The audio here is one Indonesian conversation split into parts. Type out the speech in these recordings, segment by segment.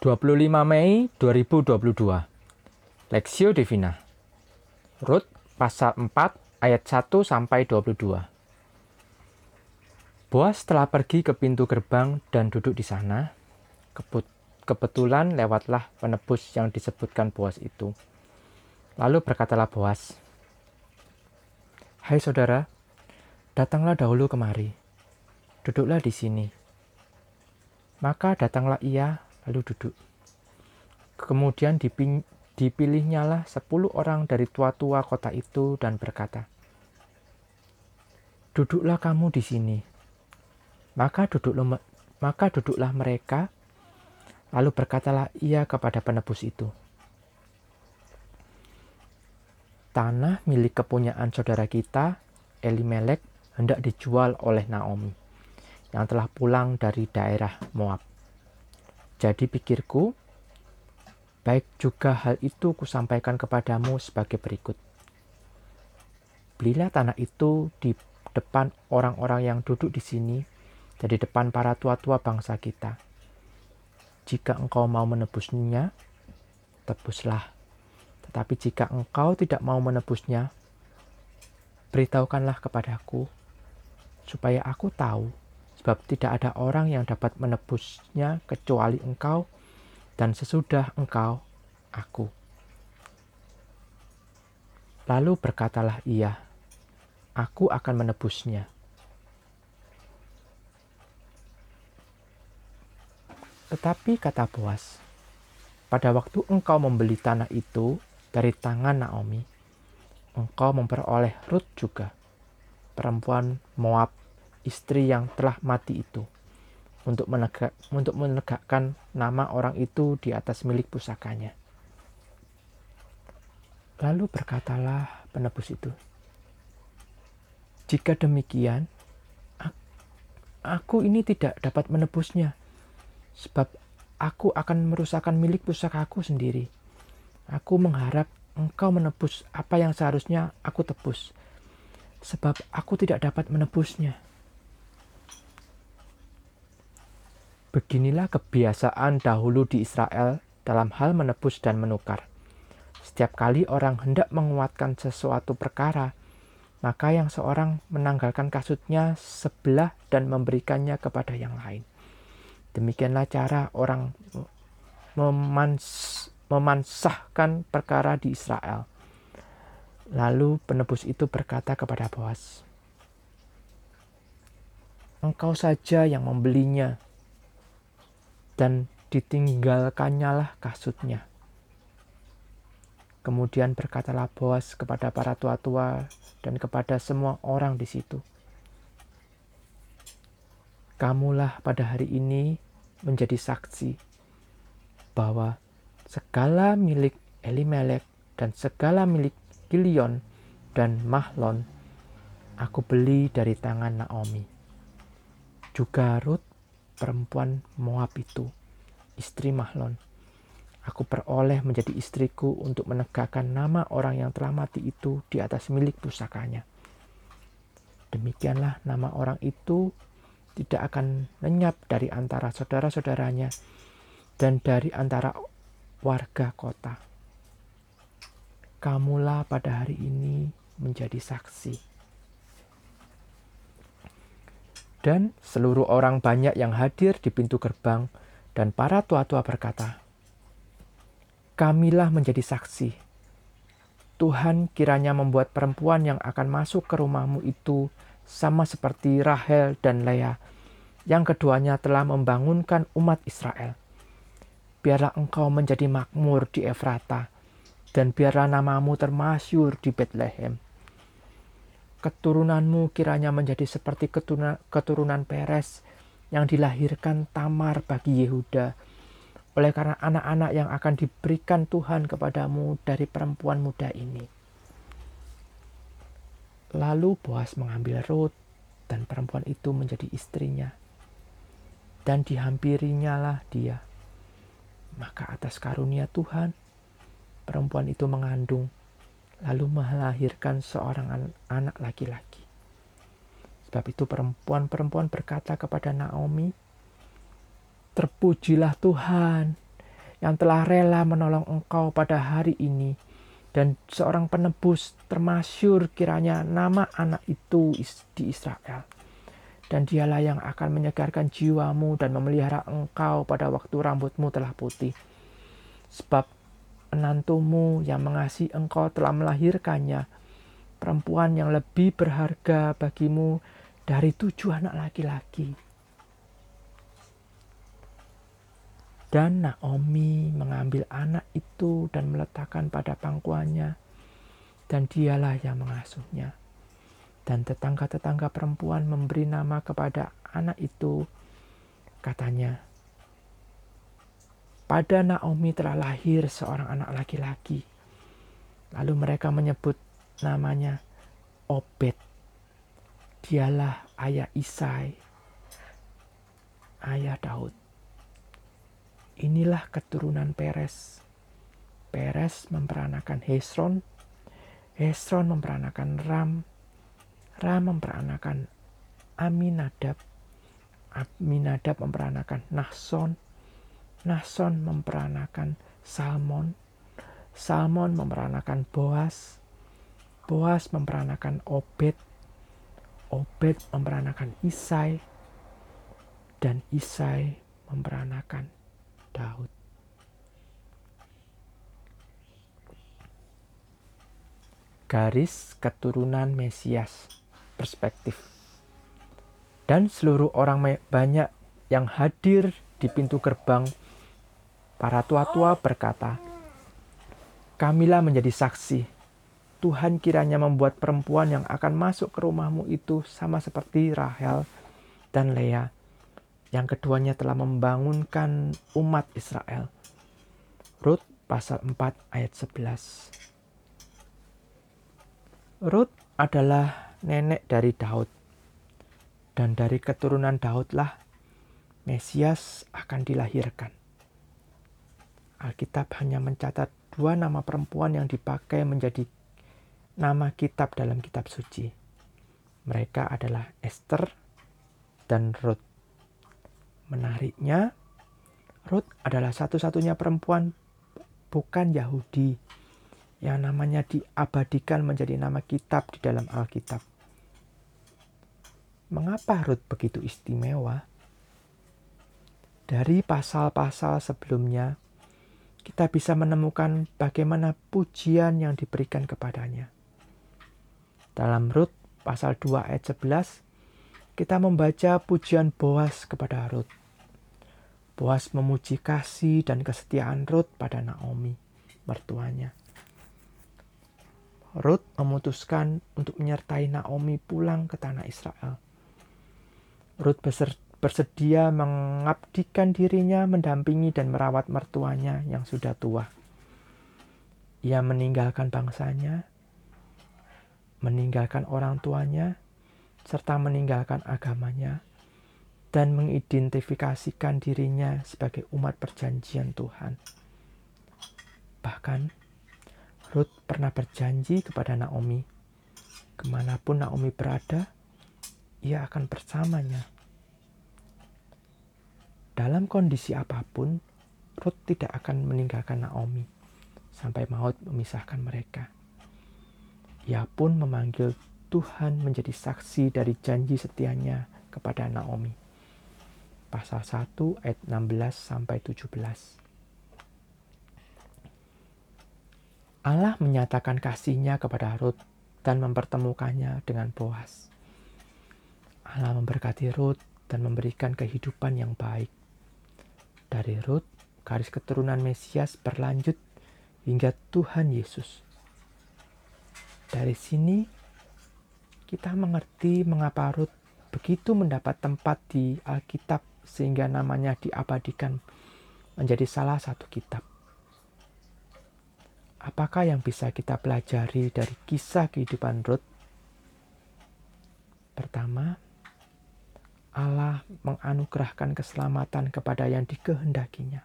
25 Mei 2022 Lexio Divina Rut pasal 4 ayat 1 sampai 22 Boas telah pergi ke pintu gerbang dan duduk di sana. Kebetulan lewatlah penebus yang disebutkan Boas itu. Lalu berkatalah Boas, Hai saudara, datanglah dahulu kemari. Duduklah di sini. Maka datanglah ia lalu duduk. Kemudian dipilihnyalah sepuluh orang dari tua-tua kota itu dan berkata, Duduklah kamu di sini. Maka duduklah, maka duduklah mereka, lalu berkatalah ia kepada penebus itu, Tanah milik kepunyaan saudara kita, Elimelek, hendak dijual oleh Naomi, yang telah pulang dari daerah Moab. Jadi pikirku, baik juga hal itu kusampaikan kepadamu sebagai berikut. Belilah tanah itu di depan orang-orang yang duduk di sini dan di depan para tua-tua bangsa kita. Jika engkau mau menebusnya, tebuslah. Tetapi jika engkau tidak mau menebusnya, beritahukanlah kepadaku, supaya aku tahu sebab tidak ada orang yang dapat menebusnya kecuali engkau dan sesudah engkau aku. Lalu berkatalah ia, aku akan menebusnya. Tetapi kata Boas, pada waktu engkau membeli tanah itu dari tangan Naomi, engkau memperoleh Ruth juga, perempuan Moab istri yang telah mati itu untuk menegak untuk menegakkan nama orang itu di atas milik pusakanya. Lalu berkatalah penebus itu, "Jika demikian, aku ini tidak dapat menebusnya, sebab aku akan merusakkan milik pusakaku sendiri. Aku mengharap engkau menebus apa yang seharusnya aku tebus, sebab aku tidak dapat menebusnya." Beginilah kebiasaan dahulu di Israel dalam hal menebus dan menukar. Setiap kali orang hendak menguatkan sesuatu perkara, maka yang seorang menanggalkan kasutnya sebelah dan memberikannya kepada yang lain. Demikianlah cara orang memans memansahkan perkara di Israel. Lalu penebus itu berkata kepada Boas, Engkau saja yang membelinya dan ditinggalkannya lah kasutnya. Kemudian berkatalah Boas kepada para tua-tua dan kepada semua orang di situ. Kamulah pada hari ini menjadi saksi bahwa segala milik Elimelek dan segala milik Gilion dan Mahlon aku beli dari tangan Naomi. Juga Ruth perempuan Moab itu, istri Mahlon. Aku peroleh menjadi istriku untuk menegakkan nama orang yang telah mati itu di atas milik pusakanya. Demikianlah nama orang itu tidak akan lenyap dari antara saudara-saudaranya dan dari antara warga kota. Kamulah pada hari ini menjadi saksi Dan seluruh orang banyak yang hadir di pintu gerbang dan para tua-tua berkata, Kamilah menjadi saksi. Tuhan kiranya membuat perempuan yang akan masuk ke rumahmu itu sama seperti Rahel dan Leah, yang keduanya telah membangunkan umat Israel. Biarlah engkau menjadi makmur di Efrata, dan biarlah namamu termasyur di Bethlehem keturunanmu kiranya menjadi seperti keturunan, keturunan Peres yang dilahirkan Tamar bagi Yehuda. Oleh karena anak-anak yang akan diberikan Tuhan kepadamu dari perempuan muda ini. Lalu Boas mengambil Ruth dan perempuan itu menjadi istrinya. Dan dihampirinya lah dia. Maka atas karunia Tuhan, perempuan itu mengandung lalu melahirkan seorang anak laki-laki. Sebab itu perempuan-perempuan berkata kepada Naomi, Terpujilah Tuhan yang telah rela menolong engkau pada hari ini. Dan seorang penebus termasyur kiranya nama anak itu di Israel. Dan dialah yang akan menyegarkan jiwamu dan memelihara engkau pada waktu rambutmu telah putih. Sebab menantumu yang mengasihi engkau telah melahirkannya, perempuan yang lebih berharga bagimu dari tujuh anak laki-laki. Dan Naomi mengambil anak itu dan meletakkan pada pangkuannya, dan dialah yang mengasuhnya. Dan tetangga-tetangga perempuan memberi nama kepada anak itu, katanya, pada Naomi telah lahir seorang anak laki-laki. Lalu mereka menyebut namanya Obed. Dialah ayah Isai, ayah Daud. Inilah keturunan Peres. Peres memperanakan Hesron, Hesron memperanakan Ram, Ram memperanakan Aminadab, Aminadab memperanakan Nahson, Nahson memperanakan Salmon, Salmon memperanakan Boas, Boas memperanakan Obed, Obed memperanakan Isai, dan Isai memperanakan Daud. Garis keturunan Mesias. Perspektif. Dan seluruh orang banyak yang hadir di pintu gerbang, para tua-tua berkata, Kamilah menjadi saksi. Tuhan kiranya membuat perempuan yang akan masuk ke rumahmu itu sama seperti Rahel dan Leah yang keduanya telah membangunkan umat Israel. Rut pasal 4 ayat 11. Rut adalah nenek dari Daud. Dan dari keturunan Daudlah Mesias akan dilahirkan. Alkitab hanya mencatat dua nama perempuan yang dipakai menjadi nama kitab dalam kitab suci. Mereka adalah Esther dan Ruth. Menariknya, Ruth adalah satu-satunya perempuan bukan Yahudi yang namanya diabadikan menjadi nama kitab di dalam Alkitab. Mengapa Ruth begitu istimewa? Dari pasal-pasal sebelumnya, kita bisa menemukan bagaimana pujian yang diberikan kepadanya. Dalam Rut pasal 2 ayat 11, kita membaca pujian Boas kepada Rut. Boas memuji kasih dan kesetiaan Ruth pada Naomi, mertuanya. Ruth memutuskan untuk menyertai Naomi pulang ke tanah Israel. Ruth bersedia mengabdikan dirinya mendampingi dan merawat mertuanya yang sudah tua. Ia meninggalkan bangsanya, meninggalkan orang tuanya, serta meninggalkan agamanya dan mengidentifikasikan dirinya sebagai umat perjanjian Tuhan. Bahkan, Ruth pernah berjanji kepada Naomi, ke mana pun Naomi berada, ia akan bersamanya. Dalam kondisi apa pun, Ruth tidak akan meninggalkan Naomi sampai maut memisahkan mereka. Ia pun memanggil Tuhan menjadi saksi dari janji setianya kepada Naomi pasal 1 ayat 16 sampai 17. Allah menyatakan kasihnya kepada Ruth dan mempertemukannya dengan Boas. Allah memberkati Ruth dan memberikan kehidupan yang baik. Dari Ruth, garis keturunan Mesias berlanjut hingga Tuhan Yesus. Dari sini, kita mengerti mengapa Ruth begitu mendapat tempat di Alkitab sehingga namanya diabadikan menjadi salah satu kitab. Apakah yang bisa kita pelajari dari kisah kehidupan Ruth? Pertama, Allah menganugerahkan keselamatan kepada yang dikehendakinya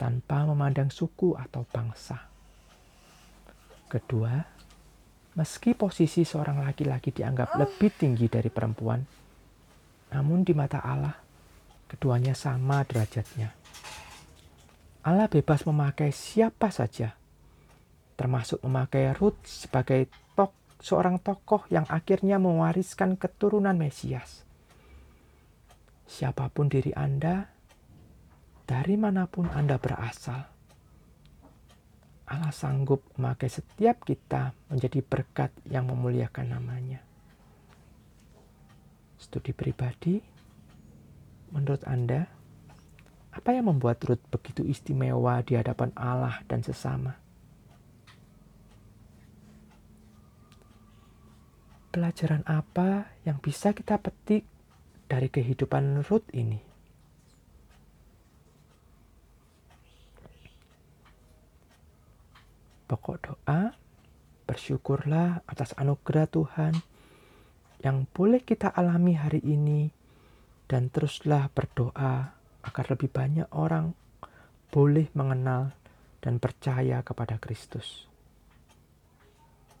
tanpa memandang suku atau bangsa. Kedua, meski posisi seorang laki-laki dianggap lebih tinggi dari perempuan, namun di mata Allah, keduanya sama derajatnya. Allah bebas memakai siapa saja, termasuk memakai Ruth sebagai tok, seorang tokoh yang akhirnya mewariskan keturunan Mesias. Siapa pun diri Anda, dari mana pun Anda berasal, Allah sanggup memakai setiap kita menjadi berkat yang memuliakan namanya. Studi pribadi, menurut Anda, apa yang membuat Ruth begitu istimewa di hadapan Allah dan sesama? Pelajaran apa yang bisa kita petik dari kehidupan Ruth ini? Pokok doa, bersyukurlah atas anugerah Tuhan yang boleh kita alami hari ini dan teruslah berdoa agar lebih banyak orang boleh mengenal dan percaya kepada Kristus.